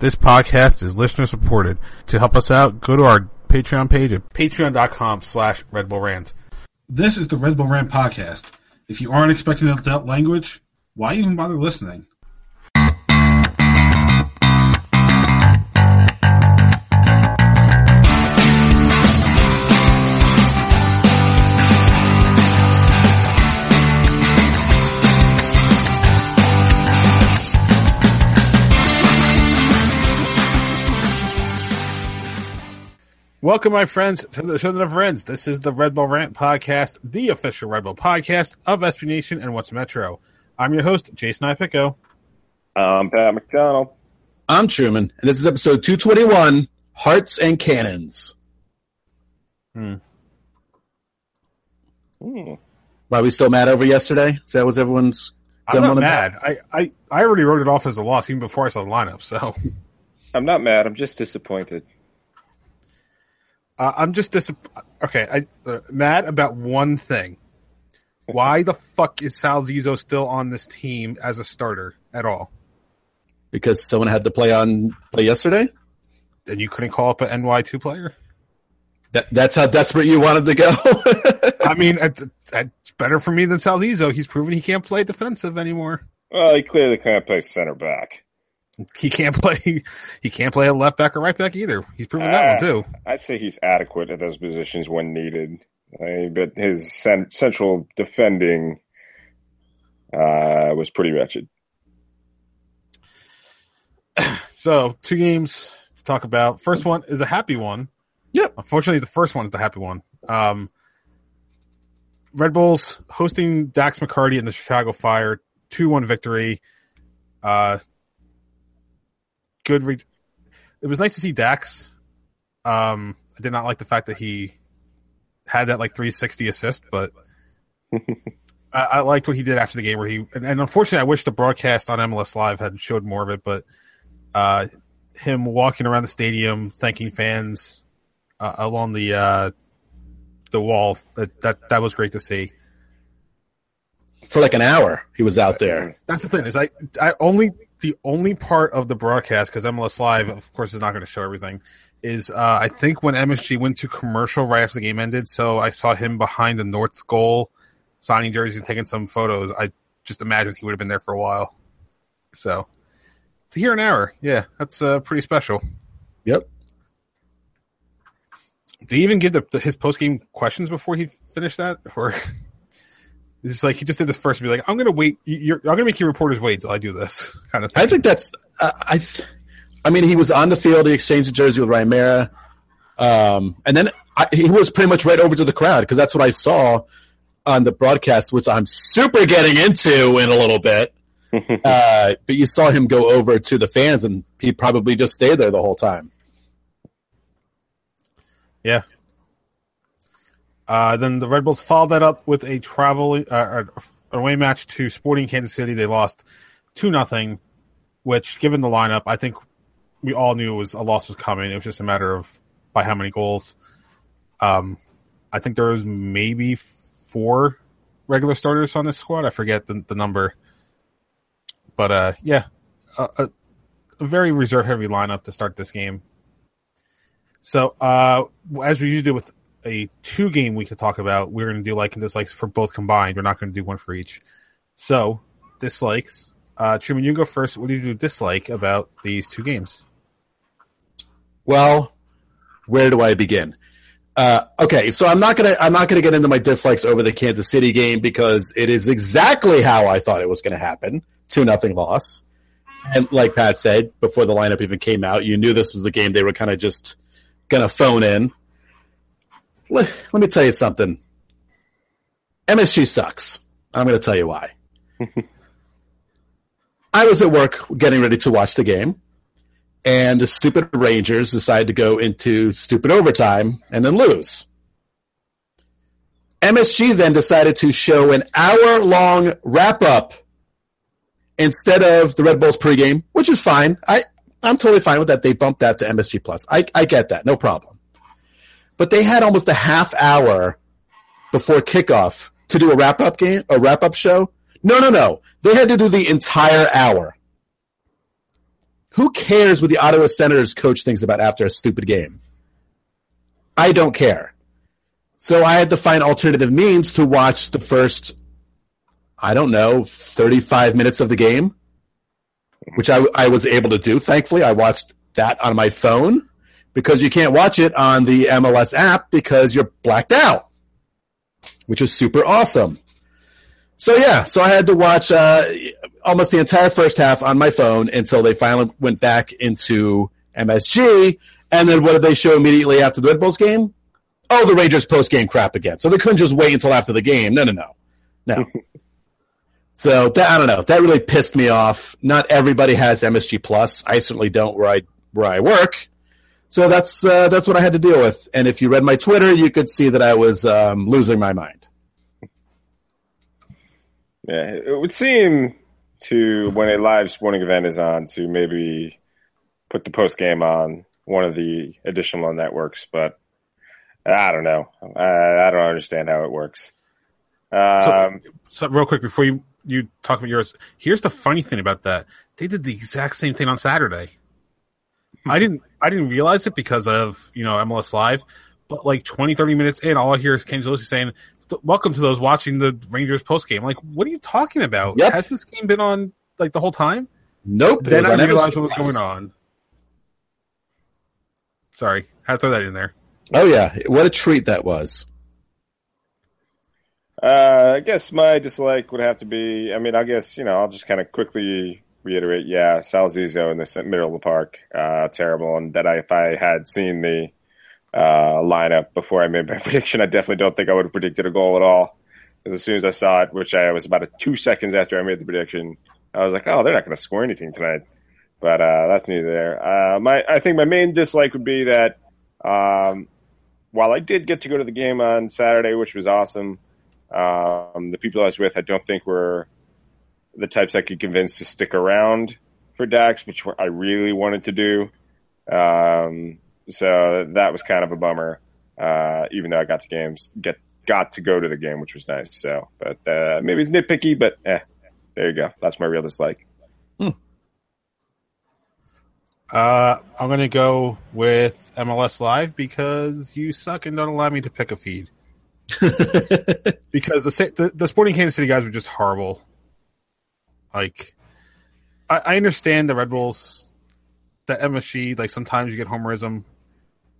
This podcast is listener supported. To help us out, go to our Patreon page at patreon.com slash Red Bull Rant. This is the Red Bull Rant podcast. If you aren't expecting adult language, why even bother listening? Welcome, my friends, to the show that never ends. This is the Red Bull Rant podcast, the official Red Bull podcast of SB Nation and Once A Metro. I'm your host, Jason Ipico. I'm Pat McDonald. I'm Truman, and this is episode 221 Hearts and Cannons. Hmm. Hmm. Why, we still mad over yesterday? Is that what everyone's I'm not on mad. I, I, I already wrote it off as a loss even before I saw the lineup, so I'm not mad. I'm just disappointed. Uh, I'm just dis- okay. I uh, mad about one thing. Why the fuck is Sal Zizzo still on this team as a starter at all? Because someone had to play on play yesterday? And you couldn't call up an NY two player? That, that's how desperate you wanted to go? I mean, it's better for me than Sal Zizzo. He's proven he can't play defensive anymore. Well, he clearly can't play center back. He can't play. He can't play a left back or right back either. He's proven that one Ah, too. I'd say he's adequate at those positions when needed. I- but his cen- central defending uh, was pretty wretched. So two games to talk about. First one is a happy one. Yep. Unfortunately, the first one is the happy one. Um, Red Bulls hosting Dax McCarty and the Chicago Fire, two one victory. Uh, good. Re- it was nice to see Dax. Um, I did not like the fact that he had that like 360 assist, but I, I liked what he did after the game. Where he and, and unfortunately, I wish the broadcast on MLS Live had showed more of it, but uh, him walking around the stadium, thanking fans uh, along the uh, the wall. That, that that was great to see. For like an hour, he was out there. That's the thing is I I only the only part of the broadcast because MLS Live, of course, is not going to show everything. Is uh, I think when MSG went to commercial right after the game ended, so I saw him behind the North goal, signing jerseys and taking some photos. I just imagined he would have been there for a while. So to hear an hour, yeah, that's uh, pretty special. Yep. Did he even give the, the his post game questions before he finished that, or is this like he just did this first and be like, "I'm gonna wait. You're, I'm gonna make your reporters wait till I do this," kind of thing. I think that's. Uh, I. Th- I mean, he was on the field. He exchanged a jersey with Ryan Mara, um, and then I, he was pretty much right over to the crowd because that's what I saw on the broadcast, which I'm super getting into in a little bit. uh, but you saw him go over to the fans, and he probably just stayed there the whole time. Yeah. Uh, then the Red Bulls followed that up with a travel uh, away match to Sporting Kansas City. They lost two nothing, which, given the lineup, I think we all knew was a loss was coming. It was just a matter of by how many goals. Um, I think there was maybe four regular starters on this squad. I forget the, the number, but uh, yeah, a, a, a very reserve heavy lineup to start this game. So, uh, as we usually do with a two game week to talk about, we're going to do like and dislikes for both combined. We're not going to do one for each. So, dislikes. Uh, Truman, you go first. What do you dislike about these two games? Well, where do I begin? Uh, okay, so I'm not gonna I'm not gonna get into my dislikes over the Kansas City game because it is exactly how I thought it was going to happen. Two nothing loss, and like Pat said before the lineup even came out, you knew this was the game they were kind of just gonna phone in. Let, let me tell you something. MSG sucks. I'm going to tell you why. I was at work getting ready to watch the game, and the stupid Rangers decided to go into stupid overtime and then lose. MSG then decided to show an hour long wrap up instead of the Red Bulls pregame, which is fine. I, I'm totally fine with that. They bumped that to MSG Plus. I, I get that. No problem. But they had almost a half hour before kickoff to do a wrap up game, a wrap up show. No, no, no. They had to do the entire hour. Who cares what the Ottawa Senators coach thinks about after a stupid game? I don't care. So I had to find alternative means to watch the first, I don't know, 35 minutes of the game, which I, I was able to do. Thankfully, I watched that on my phone because you can't watch it on the MLS app because you're blacked out, which is super awesome. So yeah, so I had to watch uh, almost the entire first half on my phone until they finally went back into MSG. And then what did they show immediately after the Red Bulls game? Oh, the Rangers post game crap again. So they couldn't just wait until after the game. No, no, no, no. so that I don't know. That really pissed me off. Not everybody has MSG Plus. I certainly don't where I where I work. So that's uh, that's what I had to deal with. And if you read my Twitter, you could see that I was um, losing my mind. Yeah, it would seem to when a live sporting event is on to maybe put the post game on one of the additional networks, but I don't know. I, I don't understand how it works. Um, so, so, real quick before you you talk about yours, here's the funny thing about that: they did the exact same thing on Saturday. I didn't I didn't realize it because of you know MLS Live, but like 20, 30 minutes in, all I hear is Cangialosi saying, "Welcome to those watching the Rangers post game." Like, what are you talking about? Yep. Has this game been on like the whole time? Nope. Then I realized what was going on. Sorry, had to throw that in there. Oh yeah, what a treat that was. Uh, I guess my dislike would have to be. I mean, I guess you know, I'll just kind of quickly reiterate. Yeah, Sal Zizzo in the middle of the park, uh, terrible. And that I, if I had seen the uh, lineup before I made my prediction, I definitely don't think I would have predicted a goal at all. Because as soon as I saw it, which I was about a two seconds after I made the prediction, I was like, oh, they're not going to score anything tonight. But uh, that's neither there. Uh, my, I think my main dislike would be that um, while I did get to go to the game on Saturday, which was awesome, um, the people I was with, I don't think were the types I could convince to stick around for Dax, which I really wanted to do. Um, so that was kind of a bummer. Uh, even though I got to games, get got to go to the game, which was nice. So, but uh, maybe it's nitpicky, but eh, there you go. That's my real dislike. Hmm. Uh, I'm gonna go with MLS Live because you suck and don't allow me to pick a feed. because the, the the Sporting Kansas City guys were just horrible. Like, I, I understand the Red Bulls, the MSG. Like sometimes you get homerism,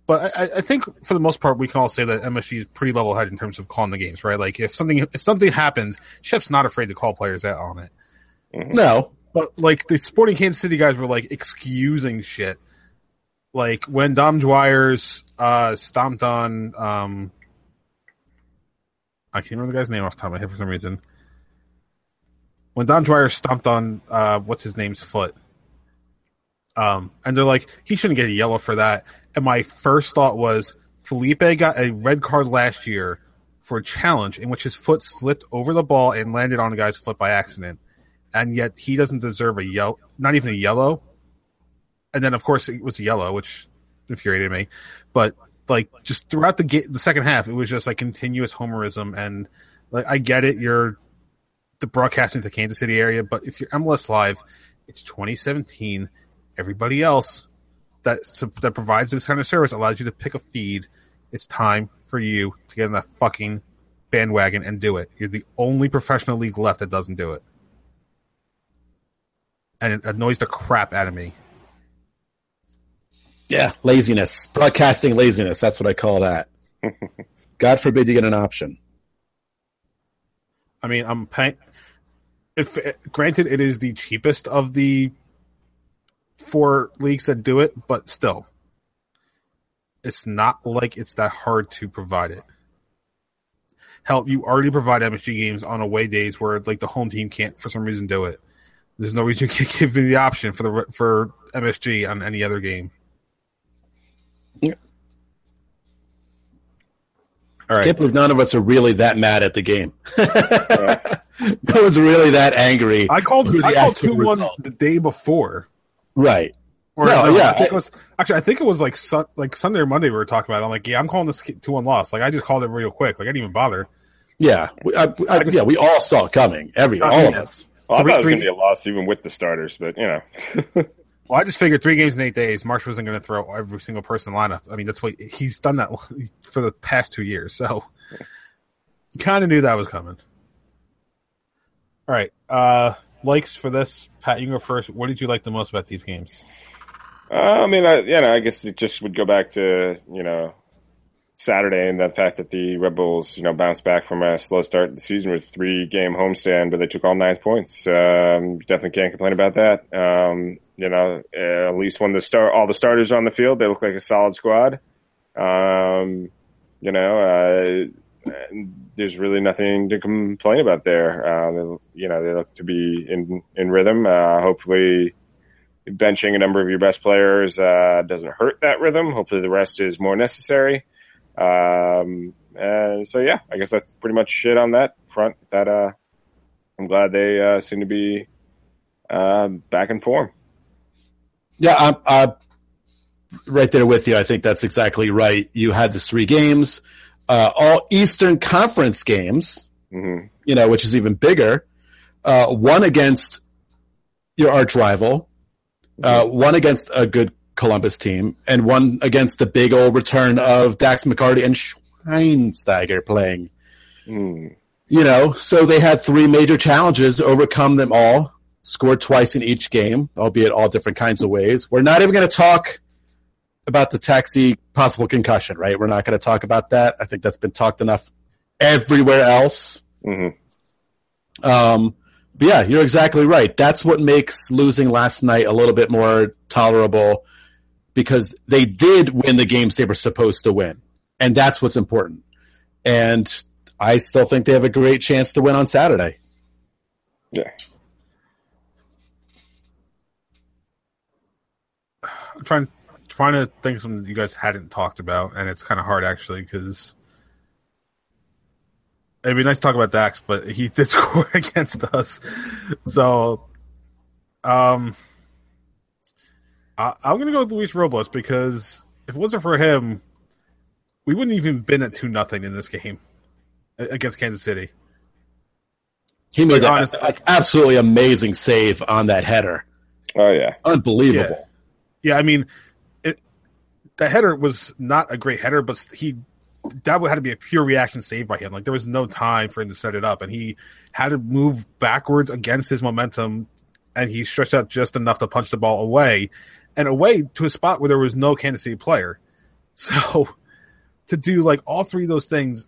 but I, I, think for the most part we can all say that MSG is pretty level headed in terms of calling the games, right? Like if something if something happens, Shep's not afraid to call players out on it. Mm-hmm. No, but like the Sporting Kansas City guys were like excusing shit. Like when Dom Dwyer's uh, stomped on, um, I can't remember the guy's name off the top of my head for some reason when Dom Dwyer stomped on uh, what's his name's foot. Um, and they're like, he shouldn't get a yellow for that. And my first thought was, Felipe got a red card last year for a challenge in which his foot slipped over the ball and landed on a guy's foot by accident. And yet he doesn't deserve a yellow, not even a yellow. And then, of course, it was yellow, which infuriated me. But like, just throughout the ga- the second half, it was just like continuous homerism. And like, I get it. You're the broadcasting to Kansas City area, but if you're MLS Live, it's 2017. Everybody else that that provides this kind of service allows you to pick a feed. It's time for you to get in that fucking bandwagon and do it. You're the only professional league left that doesn't do it, and it annoys the crap out of me. Yeah, laziness, broadcasting laziness. That's what I call that. God forbid you get an option. I mean, I'm paying if granted it is the cheapest of the four leagues that do it, but still, it's not like it's that hard to provide it. Hell, you already provide MSG games on away days where like the home team can't for some reason do it. There's no reason you can't give me the option for the for MSG on any other game. Yeah. All right. I can't believe none of us are really that mad at the game. no one's really that angry. I called I called two one the day before. Right. Or, no, no, yeah. I think it was actually. I think it was like su- like Sunday or Monday we were talking about. It. I'm like, yeah, I'm calling this two one loss. Like I just called it real quick. Like I didn't even bother. Yeah, I, I, I just, yeah, we all saw it coming. Every all of us. Well, I thought it was going to be a loss even with the starters, but you know. Well, I just figured three games in eight days, Marsch wasn't going to throw every single person in the lineup. I mean, that's what he's done that for the past two years. So kind of knew that was coming. All right. Uh, likes for this. Pat, you go first. What did you like the most about these games? Uh, I mean, I, you know, I guess it just would go back to, you know, Saturday and the fact that the Red Bulls, you know, bounced back from a slow start the season with three game homestand, but they took all nine points. Um, definitely can't complain about that. Um, you know, at least when the start, all the starters are on the field, they look like a solid squad. Um, you know, uh, there's really nothing to complain about there. Uh, you know, they look to be in in rhythm. Uh, hopefully, benching a number of your best players uh, doesn't hurt that rhythm. Hopefully, the rest is more necessary. Um, and so, yeah, I guess that's pretty much it on that front. That uh, I'm glad they uh, seem to be uh, back in form. Yeah, I'm, I'm right there with you. I think that's exactly right. You had the three games, uh, all Eastern Conference games, mm-hmm. you know, which is even bigger. Uh, one against your arch rival, uh, one against a good Columbus team, and one against the big old return of Dax McCarty and Schweinsteiger playing. Mm. You know, so they had three major challenges, overcome them all, scored twice in each game, albeit all different kinds of ways. We're not even going to talk about the taxi possible concussion, right? We're not going to talk about that. I think that's been talked enough everywhere else. Mm-hmm. Um, but yeah, you're exactly right. That's what makes losing last night a little bit more tolerable because they did win the games they were supposed to win. And that's what's important. And I still think they have a great chance to win on Saturday. Yeah. I'm trying trying to think of something you guys hadn't talked about, and it's kind of hard actually because it'd be nice to talk about Dax, but he did score against us. So, um, I, am going to go with Luis Robles because if it wasn't for him, we wouldn't even been at two nothing in this game against Kansas City. He made like, honest, like, absolutely amazing save on that header. Oh yeah, unbelievable. Yeah, yeah I mean, it, the header was not a great header, but he that would had to be a pure reaction save by him. Like there was no time for him to set it up, and he had to move backwards against his momentum, and he stretched out just enough to punch the ball away and away to a spot where there was no Kansas City player. So to do like all three of those things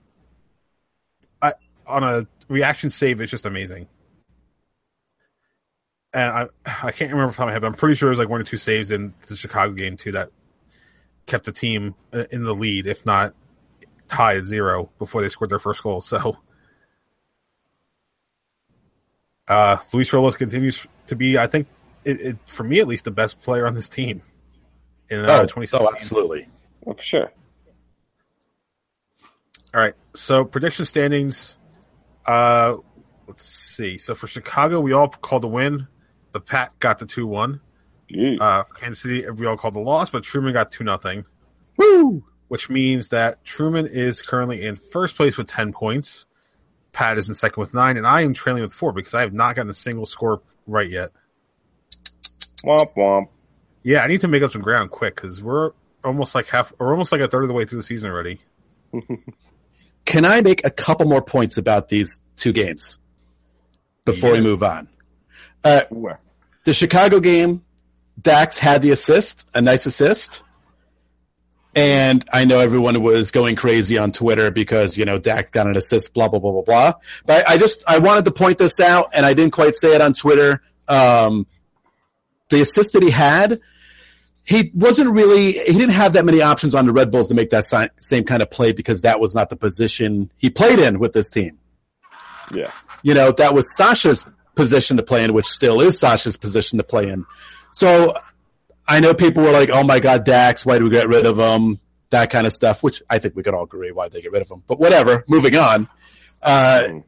I, on a reaction save is just amazing. And I I can't remember my head, but I'm pretty sure it was like one or two saves in the Chicago game too that kept the team uh, in the lead, if not tied at zero before they scored their first goal. So uh, Luis Robles continues to be, I think, it, it, for me at least, the best player on this team in uh, oh, Oh, absolutely. Oh, for sure. All right. So prediction standings. Uh, let's see. So for Chicago, we all called the win, but Pat got the two one. Uh, Kansas City, we all called the loss, but Truman got two nothing. Woo! Which means that Truman is currently in first place with ten points. Pat is in second with nine, and I am trailing with four because I have not gotten a single score right yet. Womp womp. Yeah, I need to make up some ground quick because we're almost like half, or almost like a third of the way through the season already. Can I make a couple more points about these two games before yeah. we move on? Uh, the Chicago game, Dax had the assist, a nice assist. And I know everyone was going crazy on Twitter because, you know, Dax got an assist, blah, blah, blah, blah, blah. But I just, I wanted to point this out and I didn't quite say it on Twitter. Um, the assist that he had, he wasn't really he didn't have that many options on the Red Bulls to make that same kind of play because that was not the position he played in with this team. Yeah. You know, that was Sacha's position to play in, which still is Sacha's position to play in. So I know people were like, "Oh my God, Dax, why do we get rid of him?" That kind of stuff, which I think we could all agree why they get rid of him. But whatever. Moving on. Uh,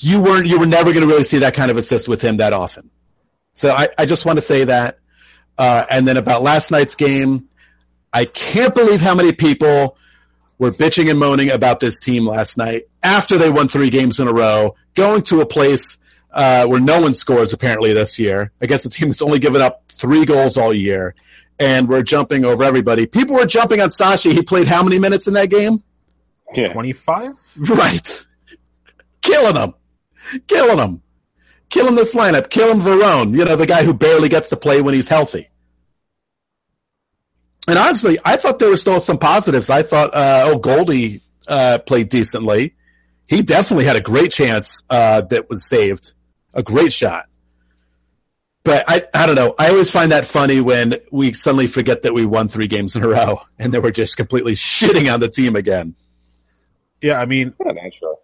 you weren't you were never going to really see that kind of assist with him that often. So I, I just want to say that. Uh, and then about last night's game, I can't believe how many people were bitching and moaning about this team last night after they won three games in a row, going to a place uh, where no one scores apparently this year against a team that's only given up three goals all year, and we're jumping over everybody. People were jumping on Sashi. He played how many minutes in that game? Yeah. 25? Right. Killing him. Killing him. Killing this lineup. Killing Veron, you know, the guy who barely gets to play when he's healthy. And honestly, I thought there were still some positives. I thought, uh, oh, Goldie uh, played decently. He definitely had a great chance uh, that was saved, a great shot. But I, I don't know. I always find that funny when we suddenly forget that we won three games in a row and then we're just completely shitting on the team again. Yeah, I mean, Yeah, natural.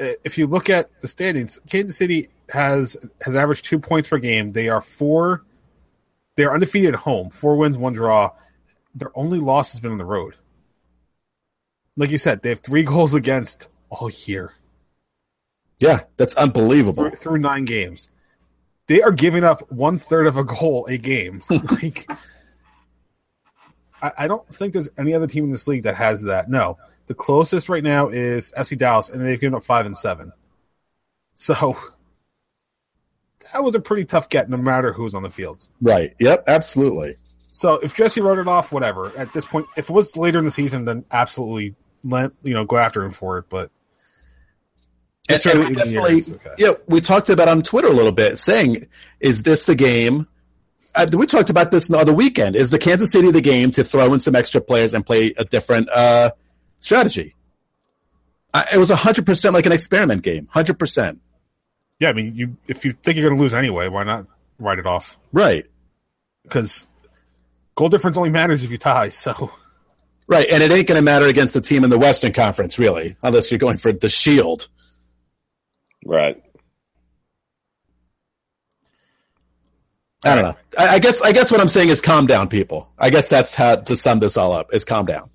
uh, if you look at the standings, Kansas City has has averaged two points per game. They are four. They are undefeated at home, four wins, one draw. Their only loss has been on the road. Like you said, they have three goals against all year Yeah, that's unbelievable. through, through nine games. They are giving up one third of a goal a game. like, I, I don't think there's any other team in this league that has that. No, the closest right now is FC Dallas, and they've given up five and seven. So that was a pretty tough get, no matter who's on the field. Right. Yep, absolutely. So if Jesse wrote it off, whatever. At this point, if it was later in the season, then absolutely let you know go after him for it. But And, and in definitely, okay. yeah, we talked about on Twitter a little bit, saying, "Is this the game?" Uh, we talked about this on the other weekend. Is the Kansas City the game to throw in some extra players and play a different uh, strategy? I, it was hundred percent like an experiment game. Hundred percent. yeah, I mean, you if you think you're going to lose anyway, why not write it off? Right. Because goal difference only matters if you tie. So Right. And it ain't going to matter against the team in the Western Conference, really, unless you're going for the Shield. Right. I don't know. I, I guess. I guess what I'm saying is calm down, people. I guess that's how to sum this all up. Is calm down.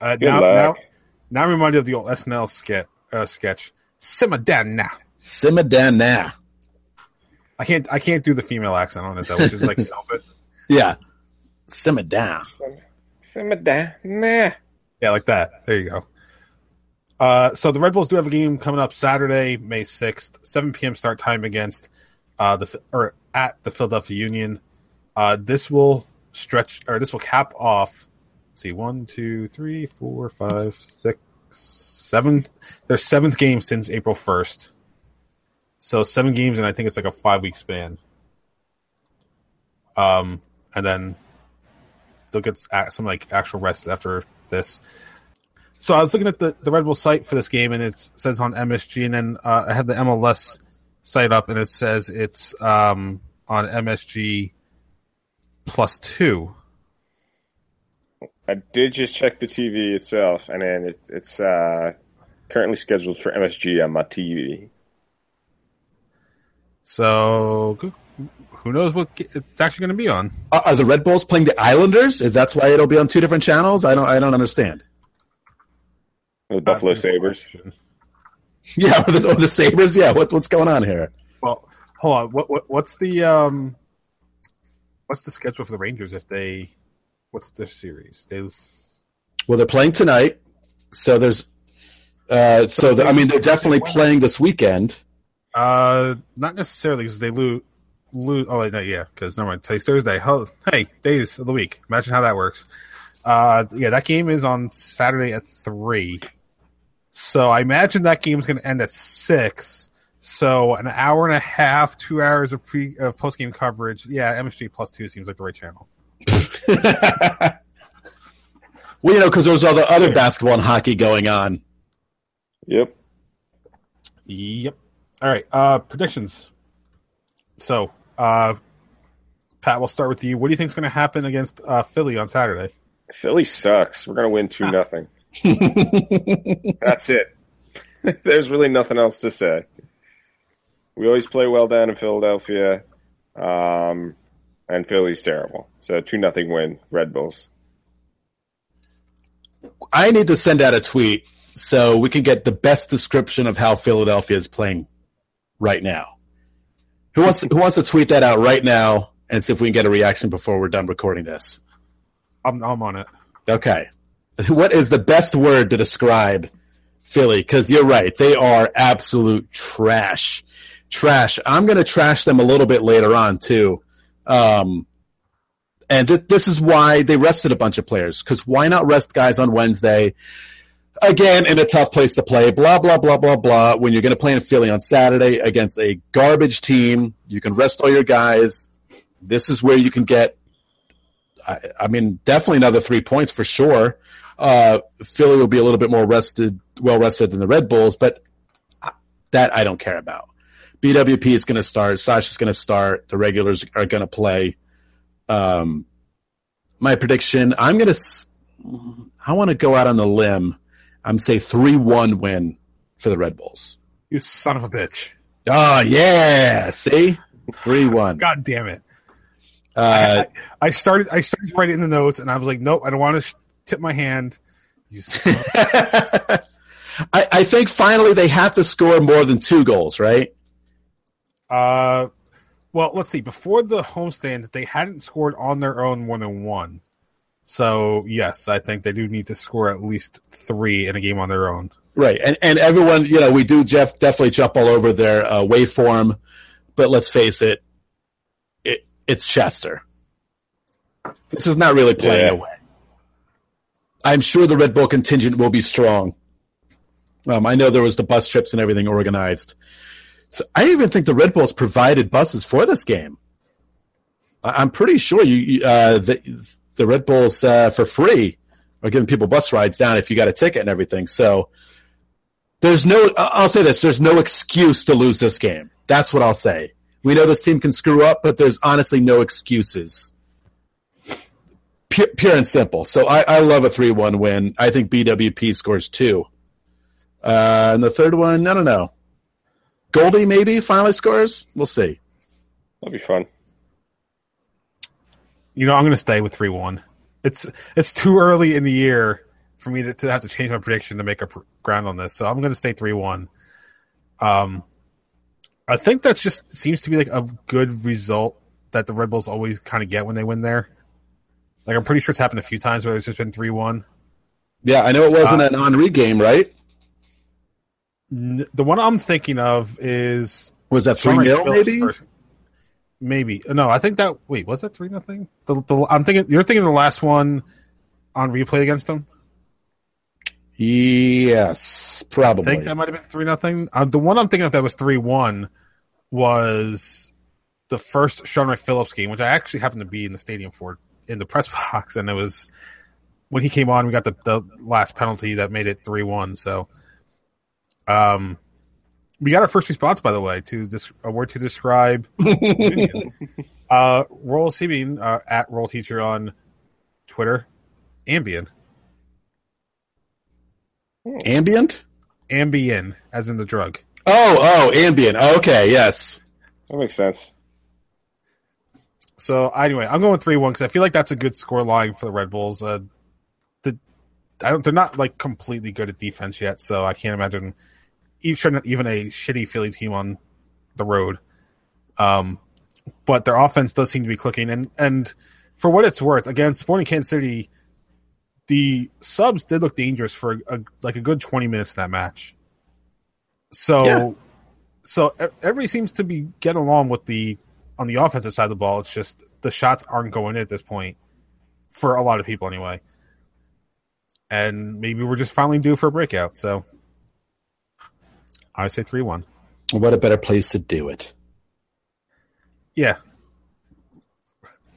uh, Good now, now, luck. now I'm reminded of the old SNL sketch. Uh, sketch. Simmer down now. Simmer down now. I can't. I can't do the female accent on it though, which is like sells it. Yeah. Simmer down. Simmer down. Nah. Yeah, like that. There you go. Uh, so the Red Bulls do have a game coming up Saturday, May sixth, seven p.m. start time against uh, the or at the Philadelphia Union. Uh, this will stretch or this will cap off. see, one, two, three, four, five, six, seven. Their seventh game since April first. So seven games, and I think it's like a five week span. Um, and then they'll get some like actual rest after this. So I was looking at the, the Red Bull site for this game, and it says on MSG, and then uh, I have the MLS site up, and it says it's um, on MSG plus two. I did just check the TV itself, and then it, it's uh, currently scheduled for MSG on my TV. So who- who knows what it's actually going to be on? Are, are the Red Bulls playing the Islanders? Is that's why it'll be on two different channels? I don't. I don't understand. The Buffalo Sabres. Yeah, the, or the Sabers. Yeah, what, what's going on here? Well, hold on. What, what what's the um, what's the schedule for the Rangers if they? What's their series? They Well, they're playing tonight, so there's. Uh, so the, I mean, they're definitely playing this weekend. Uh, not necessarily because they lose. Lose. Oh, no, yeah, because never mind. Today's Thursday. Ho- Hey, days of the week. Imagine how that works. Uh, yeah, that game is on Saturday at three. So I imagine that game is going to end at six. So an hour and a half, two hours of pre of post game coverage. Yeah, MSG plus two seems like the right channel. Well, you know, because there's all the other basketball and hockey going on. Yep. Yep. All right. Uh, predictions. So, uh, Pat, we'll start with you. What do you think is going to happen against uh, Philly on Saturday? Philly sucks. We're gonna win two nothing. That's it. There's really nothing else to say. We always play well down in Philadelphia, um, and Philly's terrible. So two nothing win, Red Bulls. I need to send out a tweet so we can get the best description of how Philadelphia is playing right now. Who wants to, who wants to tweet that out right now and see if we can get a reaction before we're done recording this? I'm, I'm on it. Okay. What is the best word to describe Philly because you're right. They are absolute trash. Trash. I'm going to trash them a little bit later on, too. Um, and th- this is why they rested a bunch of players because why not rest guys on Wednesday? Again, in a tough place to play, blah, blah, blah, blah, blah. When you're going to play in Philly on Saturday against a garbage team, you can rest all your guys. This is where you can get, I, I mean, definitely another three points for sure. Uh, Philly will be a little bit more rested, well rested than the Red Bulls, but that I don't care about. BWP is going to start. Sacha's going to start. The regulars are going to play. Um, my prediction, I'm going to, I want to go out on the limb. I'm say 3-1 win for the Red Bulls. You son of a bitch. Oh, yeah. See? 3-1. God damn it. Uh, I, I started, I started writing in the notes and I was like, nope, I don't want to sh- tip my hand. You son of a- I, I think finally they have to score more than two goals, right? Uh, well, let's see. Before the homestand, they hadn't scored on their own more than one. So yes, I think they do need to score at least three in a game on their own. Right, and and everyone, you know, we do Jeff definitely jump all over their uh, waveform, but let's face it, it it's Chester. This is not really playing Yeah. away. I'm sure the Red Bull contingent will be strong. Um, I know there was the bus trips and everything organized. So I even think the Red Bulls provided buses for this game. I- I'm pretty sure you uh, the the Red Bulls uh, for free are giving people bus rides down if you got a ticket and everything. So there's no. I'll say this: there's no excuse to lose this game. That's what I'll say. We know this team can screw up, but there's honestly no excuses. Pure, pure and simple. So I, I love a three-one win. I think BWP scores two. Uh, and the third one, I don't know. Goldie maybe finally scores. We'll see. That'd be fun. You know, I'm going to stay with three one. It's it's too early in the year for me to, to have to change my prediction to make up ground on this. So I'm going to stay three one. Um, I think that's just seems to be like a good result that the Red Bulls always kind of get when they win there. Like I'm pretty sure it's happened a few times where it's just been three one. Yeah, I know it wasn't Uh, an Henri game, right? N- The one I'm thinking of is Was that three Sunrise nil maybe? first. Maybe no. I think that. Wait, was that three nothing? The, the I'm thinking you're thinking the last one on replay against them. Yes, probably. I think that might have been three nothing. Uh, the one I'm thinking of that was three one was the first Shaun Wright-Phillips game, which I actually happened to be in the stadium for in the press box, and it was when he came on. We got the, the last penalty that made it three one. So, um, we got our first response by the way to this a word to describe. uh, Roll Seabean uh, at Roll Teacher on Twitter, Ambien, Ambient? Ambien, as in the drug. Oh, oh, ambient. Okay, yes. That makes sense. So anyway, I'm going three one because I feel like that's a good score line for the Red Bulls. Uh, the I don't they're not like completely good at defense yet, so I can't imagine even even a shitty Philly team on the road. Um, but their offense does seem to be clicking, and and for what it's worth, again, Sporting Kansas City, the subs did look dangerous for a, like a good 20 minutes in that match. So, Yeah. so everybody seems to be getting along with the on the offensive side of the ball. It's just the shots aren't going in at this point for a lot of people anyway. And maybe we're just finally due for a breakout. So I say three one. What a better place to do it. Yeah.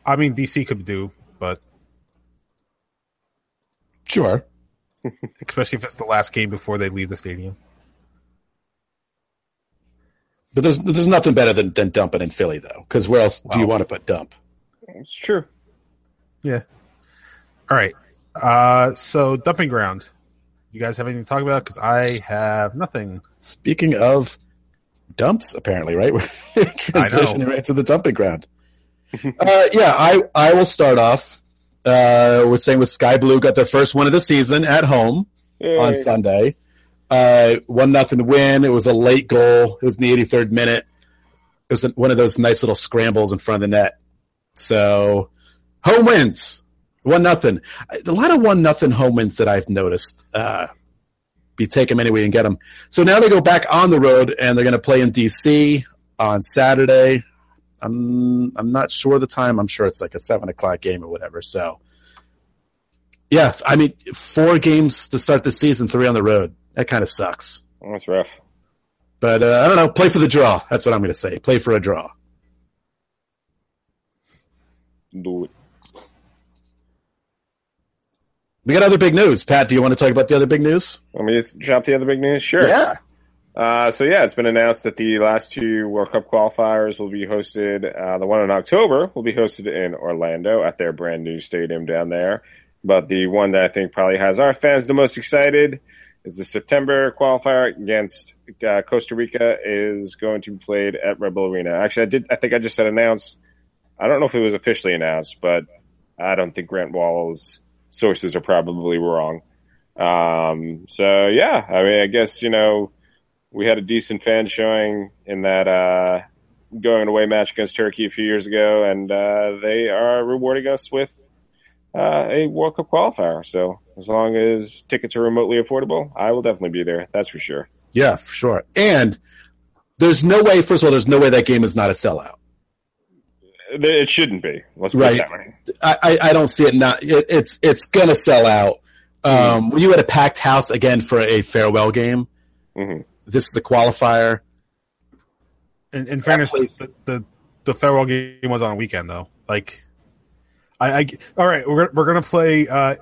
I mean DC could do, but Sure. especially if it's the last game before they leave the stadium. But there's there's nothing better than, than dumping in Philly though, because where else do you want to put dump? It's true. Yeah. All right. Uh, so dumping ground. You guys have anything to talk about? Because I have nothing. Speaking of dumps, apparently, right? We're transitioning right to the dumping ground. uh, yeah, I I will start off. Uh, we're saying with Sky Blue got their first win of the season at home Yay. on Sunday. Uh, one nothing win. It was a late goal. It was in the 83rd minute. It was one of those nice little scrambles in front of the net. So home wins. One nothing. A lot of one nothing home wins that I've noticed. Uh, be take them anyway and get them. So now they go back on the road and they're going to play in DC on Saturday. I'm I'm not sure the time. I'm sure it's like a seven o'clock game or whatever. So, yes, I mean four games to start the season, three on the road. That kind of sucks. That's rough. But uh, I don't know. Play for the draw. That's what I'm going to say. Play for a draw. Do it. We got other big news. Pat, do you want to talk about the other big news? Want me to drop the other big news? Sure. Yeah. Uh, so yeah, it's been announced that the last two World Cup qualifiers will be hosted. Uh, the one in October will be hosted in Orlando at their brand new stadium down there. But the one that I think probably has our fans the most excited is the September qualifier against uh, Costa Rica is going to be played at Red Bull Arena. Actually, I did. I think I just said announced. I don't know if it was officially announced, but I don't think Grant Wahl's sources are probably wrong. Um, so yeah, I mean, I guess you know we had a decent fan showing in that uh, going away match against Turkey a few years ago, and uh, they are rewarding us with uh, a World Cup qualifier. So as long as tickets are remotely affordable, I will definitely be there. That's for sure. Yeah, for sure. And there's no way. First of all, there's no way that game is not a sellout. It shouldn't be. Let's put Right. it that way. I, I, I don't see it not. It, it's it's gonna sell out. Um, when you had a packed house again for a farewell game, Mhm. this is a qualifier. In, in fairness, please. the, the the farewell game was on a weekend though. Like, I, I all right, we're we're gonna play uh,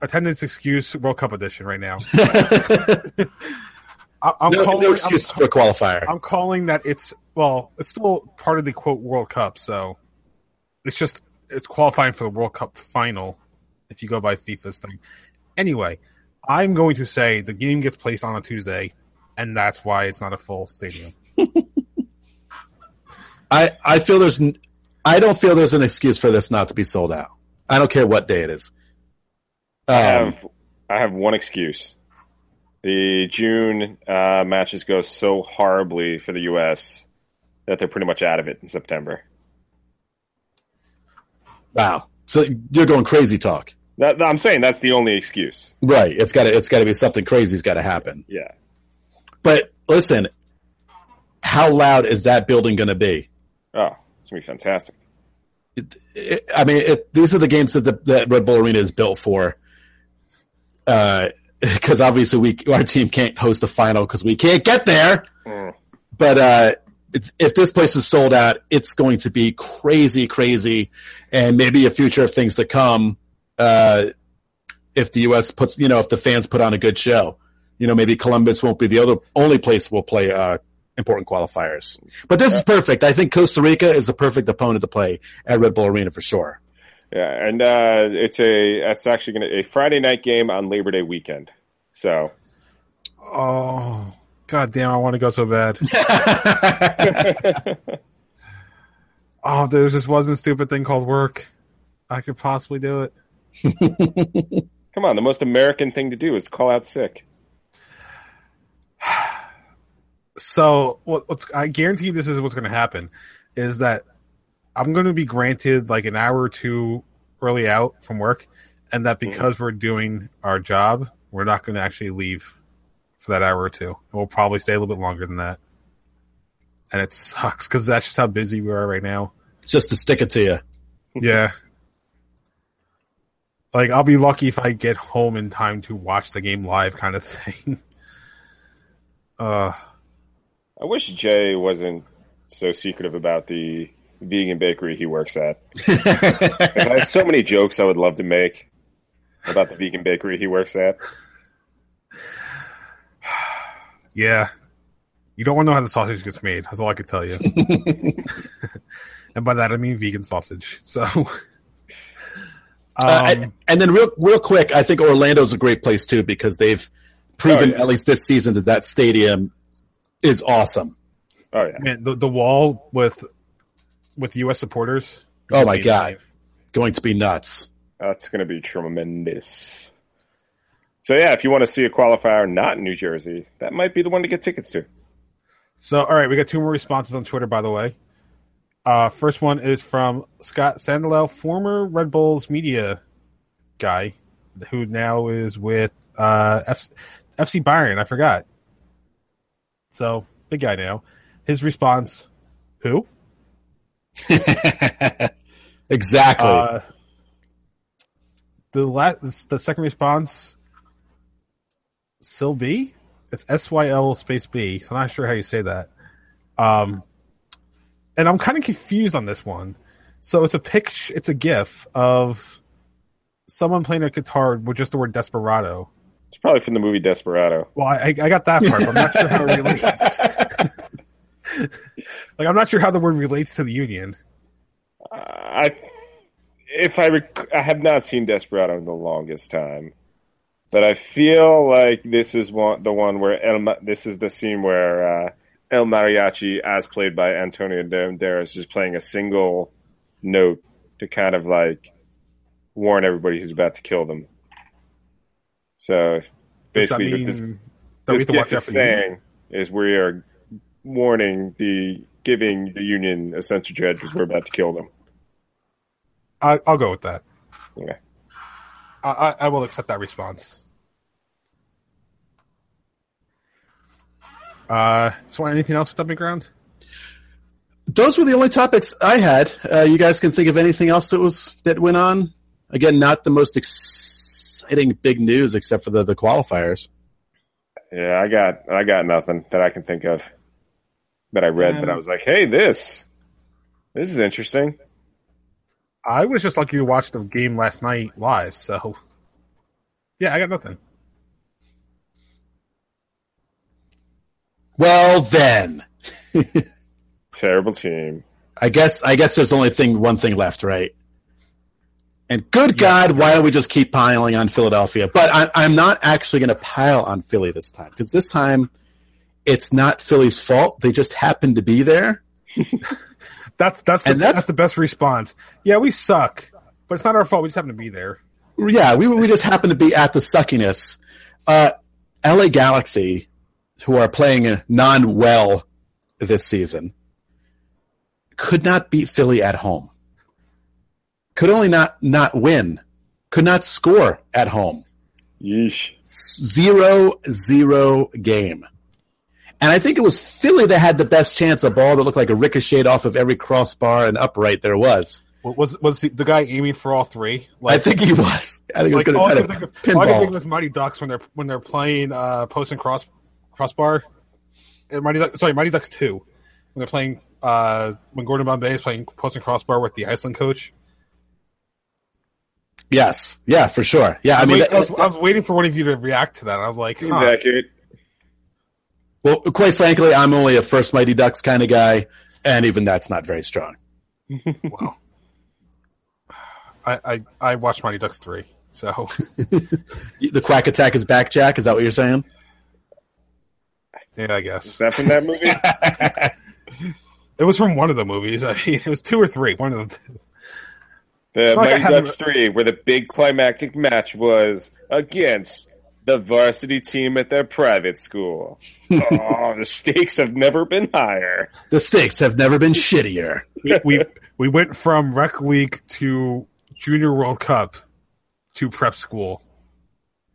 attendance excuse World Cup edition right now. I, I'm no, calling. no I'm, excuse for qualifier. I'm calling that it's well, it's still part of the quote World Cup, so it's just it's qualifying for the World Cup final if you go by FIFA's thing. Anyway, I'm going to say the game gets placed on a Tuesday, and that's why it's not a full stadium. I, I feel there's I don't feel there's an excuse for this not to be sold out. I don't care what day it is. I Um, have I have one excuse. The June uh, matches go so horribly for the U.S. that they're pretty much out of it in September. wow. So you're going crazy talk. That, I'm saying that's the only excuse. Right. It's got to it's got to be something crazy's got to happen. Yeah. But listen, how loud is that building going to be? Oh, it's gonna be fantastic. it, I mean, it, these are the games that the that Red Bull Arena is built for. Because obviously, we our team can't host the final because we can't get there. Mm. But uh, if, if this place is sold out, it's going to be crazy, crazy, and maybe a future of things to come. Uh, if the U.S. puts, you know, if the fans put on a good show, you know, maybe Columbus won't be the other only place we'll play uh, important qualifiers. But this is perfect. I think Costa Rica is the perfect opponent to play at Red Bull Arena for sure. Yeah, and uh, it's a that's actually gonna a Friday night game on Labor Day weekend. So Oh, god damn! I want to go so bad. oh, there's this wasn't stupid thing called work. I could possibly do it. come on, the most American thing to do is to call out sick. So what, what's I guarantee this is what's going to happen is that I'm going to be granted like an hour or two early out from work, and that because we're doing our job, we're not going to actually leave for that hour or two. We'll probably stay a little bit longer than that, and it sucks because that's just how busy we are right now. Just to stick it to you. Yeah. Like I'll be lucky if I get home in time to watch the game live kind of thing. uh I wish Jay wasn't so secretive about the vegan bakery he works at. I have so many jokes I would love to make about the vegan bakery he works at. yeah. You don't want to know how the sausage gets made. That's all I can tell you. and by that I mean vegan sausage. So um, Uh, and, and then real real quick, I think Orlando's a great place too because they've proven Oh, yeah. at least this season that that stadium is awesome. Oh yeah, man, the the wall with with US supporters. Oh my god, insane. going to be nuts. that's going to be tremendous. So yeah, if you want to see a qualifier not in New Jersey, that might be the one to get tickets to. So, all right, we got two more responses on Twitter, by the way. Uh, first one is from Scott Sandelel, former Red Bulls media guy, who now is with uh, F- FC Bayern. I forgot. So big guy now. His response, who? exactly. Uh, the last, the second response, Syl B. It's S Y L space B. So I'm not sure how you say that. Um, and I'm kind of confused on this one. So it's a picture, it's a GIF of someone playing a guitar with just the word desperado. It's probably from the movie Desperado. Well, I, I got that part, but I'm not sure how it relates. like, I'm not sure how the word relates to the union. Uh, I, if I, rec- I have not seen Desperado in the longest time, but I feel like this is one the one where El, this is the scene where uh, El Mariachi, as played by Antonio Banderas, is just playing a single note to kind of like warn everybody he's about to kill them. So basically, what this, that this have to watch gift is for the union? saying is we are warning the giving the union a sense of dread because we're about to kill them. I, I'll go with that. Okay. I, I, I will accept that response. Uh, so anything else with dumping ground? Those were the only topics I had. Uh, you guys can think of anything else that was that went on. Again, not the most exciting big news except for the, the qualifiers. Yeah, I got I got nothing that I can think of that I read, but I um, was like, hey, this this is interesting. I was just lucky to watch the game last night live, so yeah, I got nothing. Well, then, Terrible team. I guess I guess there's only thing one thing left, right? And good God, why don't we just keep piling on Philadelphia? But I, I'm not actually going to pile on Philly this time because this time it's not Philly's fault. They just happen to be there. That's that's the, that's, that's- the best response. Yeah, we suck, but it's not our fault. We just happen to be there. Yeah, we we just happen to be at the suckiness. Uh, LA Galaxy, who are playing non well this season, could not beat Philly at home. Could only not not win. Could not score at home. Yeesh. Zero zero game. And I think it was Philly that had the best chance, a ball that looked like a ricocheted off of every crossbar and upright there was. Was was the, the guy aiming for all three? I think he was. I think like he was all going to think try of, to all I can think pinball. of was Mighty Ducks when they're when they're playing uh, post and cross crossbar. And Mighty Ducks, sorry, Mighty Ducks two when they're playing uh, when Gordon Bombay is playing post and crossbar with the Iceland coach. Yes, yeah, for sure. Yeah, I mean, Wait, that- I, was, I was waiting for one of you to react to that. I was like, Seems huh. accurate. well, quite frankly, I'm only a first Mighty Ducks kind of guy, and even that's not very strong. wow. I, I I watched Mighty Ducks three, so The Quack Attack is back, Jack. Is that what you're saying? yeah, I Is guess that from that movie? it was from one of the movies. I mean, it was two or three. One of the two. The like Mighty haven't- Ducks 3, where the big climactic match was against the varsity team at their private school. oh, the stakes have never been higher. the stakes have never been shittier. we, we we went from rec league to junior World Cup to prep school.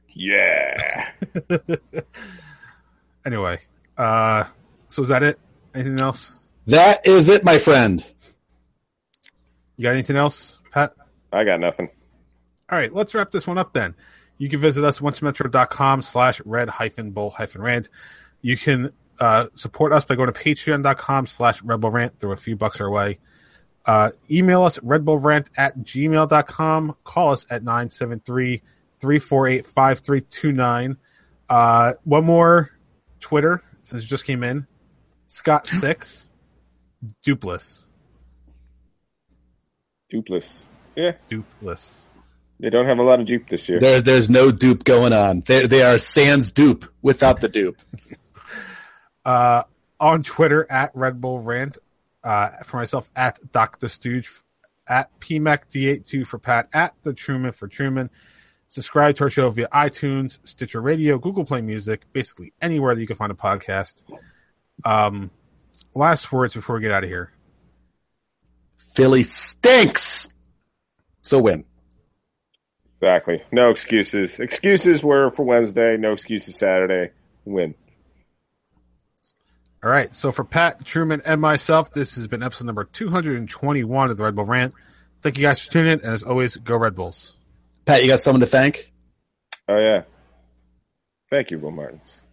Yeah. Anyway, uh, so is that it? Anything else? That is it, my friend. You got anything else, Pat? I got nothing. All right, let's wrap this one up then. You can visit us onceametro.com slash red hyphen bull hyphen rant. You can uh, support us by going to patreon.com slash redbullrant. Throw a few bucks our way. Uh, email us redbullrant at gmail.com. Call us at 973 348 5329. Uh, One more Twitter, since it just came in. Scott6, Dupless. Duplis. Yeah, Dupless. they don't have a lot of dupe this year. There, there's no dupe going on. They, they are sans dupe without the dupe. uh, on Twitter at Red Bull Rant, uh, for myself at Dr. Stooge, at PMACD82 for Pat, at The Truman for Truman. Subscribe to our show via iTunes, Stitcher Radio, Google Play Music, basically anywhere that you can find a podcast. Um, last words before we get out of here. Philly stinks. So win. Exactly. No excuses. Excuses were for Wednesday. No excuses Saturday. Win. All right. So for Pat Truman and myself, this has been episode number 221 of the Red Bull Rant. Thank you guys for tuning in, and as always, go Red Bulls. Pat, you got someone to thank? Oh yeah. Thank you, Will Martins.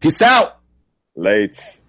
Peace out. Lates.